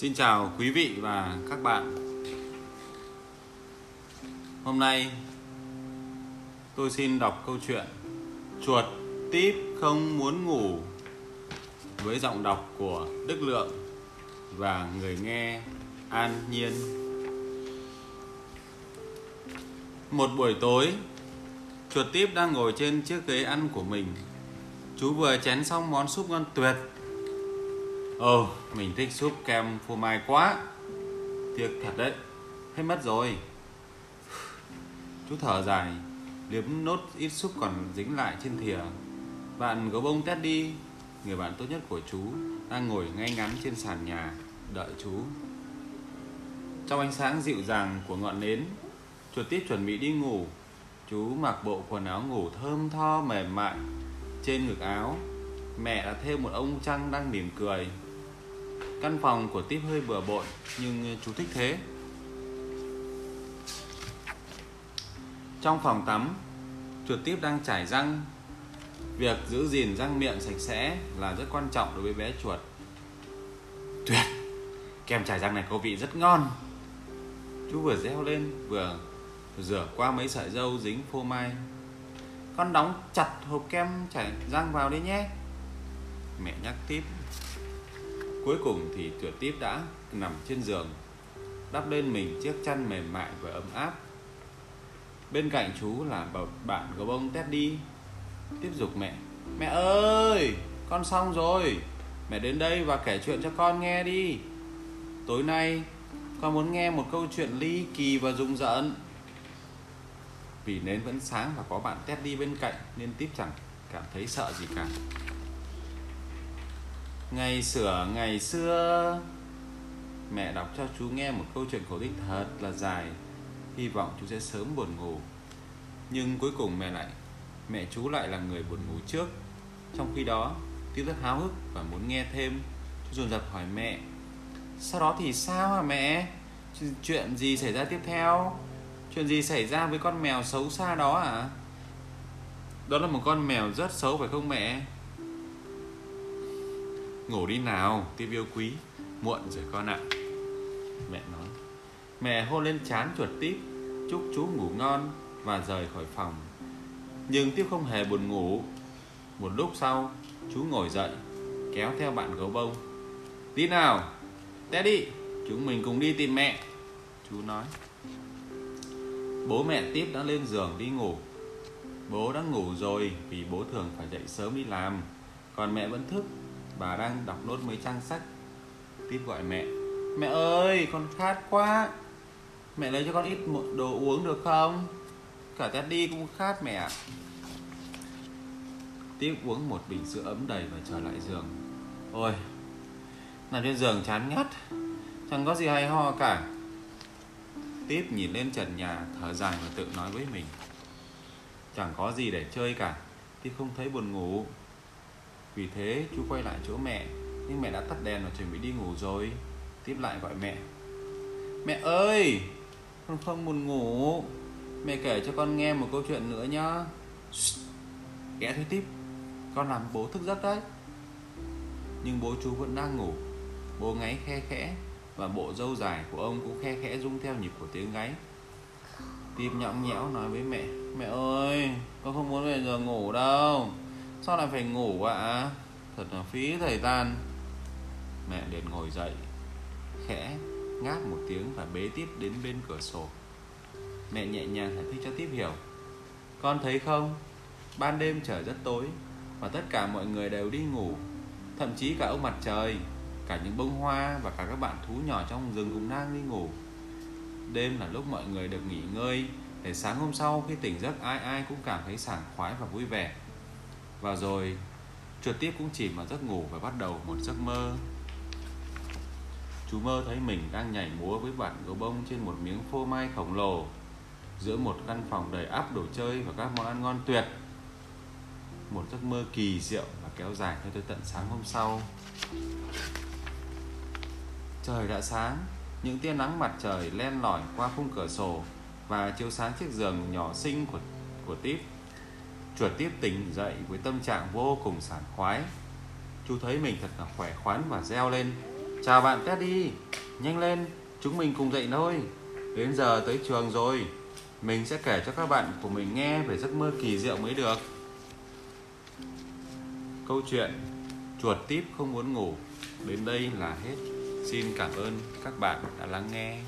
Xin chào quý vị và các bạn. Hôm nay tôi xin đọc câu chuyện Chuột tiếp không muốn ngủ với giọng đọc của Đức Lượng và người nghe An Nhiên. Một buổi tối, chuột tiếp đang ngồi trên chiếc ghế ăn của mình. Chú vừa chén xong món súp ngon tuyệt ừ mình thích súp kem phô mai quá. Tiếc thật đấy, Hết mất rồi. Chú thở dài, Liếm nốt ít súp còn dính lại trên thìa. Bạn gấu bông Teddy Người bạn tốt nhất của chú Đang ngồi ngay ngắn trên sàn nhà, Đợi chú. Trong ánh sáng dịu dàng của ngọn nến, Chuột tít chuẩn bị đi ngủ. Chú mặc bộ quần áo ngủ thơm tho mềm mại. Trên ngực áo, Mẹ đã thêm một ông trăng đang mỉm cười. Căn phòng của Tiếp hơi bừa bộn nhưng ờ, chú thích thế. Trong phòng tắm, chuột Tiếp đang chải răng. Việc giữ gìn răng miệng sạch sẽ là rất quan trọng đối với bé chuột. Tuyệt! Kem chải răng này có vị rất ngon. Chú vừa reo lên vừa rửa qua mấy sợi dâu dính phô mai. Con đóng chặt hộp kem chải răng vào đi nhé. Mẹ nhắc tiếp Cuối cùng thì tuyệt tiếp đã, nằm trên giường, Đắp lên mình chiếc chăn mềm mại và ấm áp. Bên cạnh chú là bạn gấu bông Teddy. Tiếp dục mẹ Mẹ ơi, con xong rồi. Mẹ đến đây và kể chuyện cho con nghe đi. Tối nay, con muốn nghe một câu chuyện ly kỳ và rùng rợn. Vì nến vẫn sáng và có bạn Teddy bên cạnh Nên tiếp chẳng cảm thấy sợ gì cả. Ngày sửa ngày xưa. Mẹ đọc cho chú nghe một câu chuyện cổ tích thật là dài. Hy vọng chú sẽ sớm buồn ngủ. Nhưng cuối cùng mẹ lại, Mẹ chú lại là người buồn ngủ trước. Trong khi đó Tiếp rất háo hức và muốn nghe thêm. Chú dồn dập hỏi mẹ, Sau đó thì sao hả mẹ? Chuyện gì xảy ra tiếp theo? Chuyện gì xảy ra với con mèo xấu xa đó à Đó là một con mèo rất xấu phải không mẹ? Ngủ đi nào, tiếp yêu quý. Muộn rồi con ạ. Mẹ nói Mẹ hôn lên chán chuột tiếp Chúc chú ngủ ngon Và rời khỏi phòng. Nhưng tiếp không hề buồn ngủ. Một lúc sau Chú ngồi dậy Kéo theo bạn gấu bông Đi nào té đi Chúng mình cùng đi tìm mẹ. Chú nói Bố mẹ tiếp đã lên giường đi ngủ. Bố đã ngủ rồi Vì bố thường phải dậy sớm đi làm. Còn mẹ vẫn thức. Bà đang đọc nốt mấy trang sách. Tiếp gọi mẹ Mẹ ơi, con khát quá. Mẹ lấy cho con ít một đồ uống được không? Cả Teddy cũng khát mẹ Tiếp uống một bình sữa ấm đầy và trở lại giường. Ôi, Nằm trên giường chán ngắt, Chẳng có gì hay ho cả. Tiếp nhìn lên trần nhà, Thở dài và tự nói với mình, Chẳng có gì để chơi cả. Tiếp không thấy buồn ngủ vì thế chú quay lại chỗ mẹ, Nhưng mẹ đã tắt đèn và chuẩn bị đi ngủ rồi. Tiếp lại gọi mẹ. Mẹ ơi, Con không buồn ngủ. Mẹ kể cho con nghe một câu chuyện nữa nhá. Ghé thôi tiếp. Con làm bố thức giấc đấy. Nhưng bố chú vẫn đang ngủ. Bố ngáy khe khẽ Và bộ râu dài của ông cũng khe khẽ rung theo nhịp của tiếng gáy Tiếp nhõng nhẽo nói với mẹ Mẹ ơi, Con không muốn về giờ ngủ đâu. Sao lại phải ngủ ạ? À? Thật là phí thời gian. Mẹ liền ngồi dậy, Khẽ ngáp một tiếng và bế tiếp đến bên cửa sổ. Mẹ nhẹ nhàng giải thích cho tiếp hiểu. Con thấy không? Ban đêm trời rất tối Và tất cả mọi người đều đi ngủ. Thậm chí cả ông mặt trời, Cả những bông hoa và cả các bạn thú nhỏ trong rừng cũng đang đi ngủ. Đêm là lúc mọi người được nghỉ ngơi Để sáng hôm sau khi tỉnh giấc ai ai cũng cảm thấy sảng khoái và vui vẻ và rồi chuột tiếp cũng chỉ mà giấc ngủ và bắt đầu một giấc mơ. Chú mơ thấy mình đang nhảy múa với bạn gấu bông trên một miếng phô mai khổng lồ Giữa một căn phòng đầy áp đồ chơi và các món ăn ngon tuyệt. Một giấc mơ kỳ diệu và kéo dài cho tới tận sáng hôm sau. Trời đã sáng, những tia nắng mặt trời len lỏi qua khung cửa sổ và chiếu sáng chiếc giường nhỏ xinh của của Tiếp chuột tiếp tỉnh dậy với tâm trạng vô cùng sảng khoái. Chú thấy mình thật là khỏe khoắn và reo lên. Chào bạn teddy, nhanh lên, chúng mình cùng dậy thôi. Đến giờ tới trường rồi, mình sẽ kể cho các bạn của mình nghe về giấc mơ kỳ diệu mới được. Câu chuyện, chuột tiếp không muốn ngủ. Đến đây là hết. Xin cảm ơn các bạn đã lắng nghe.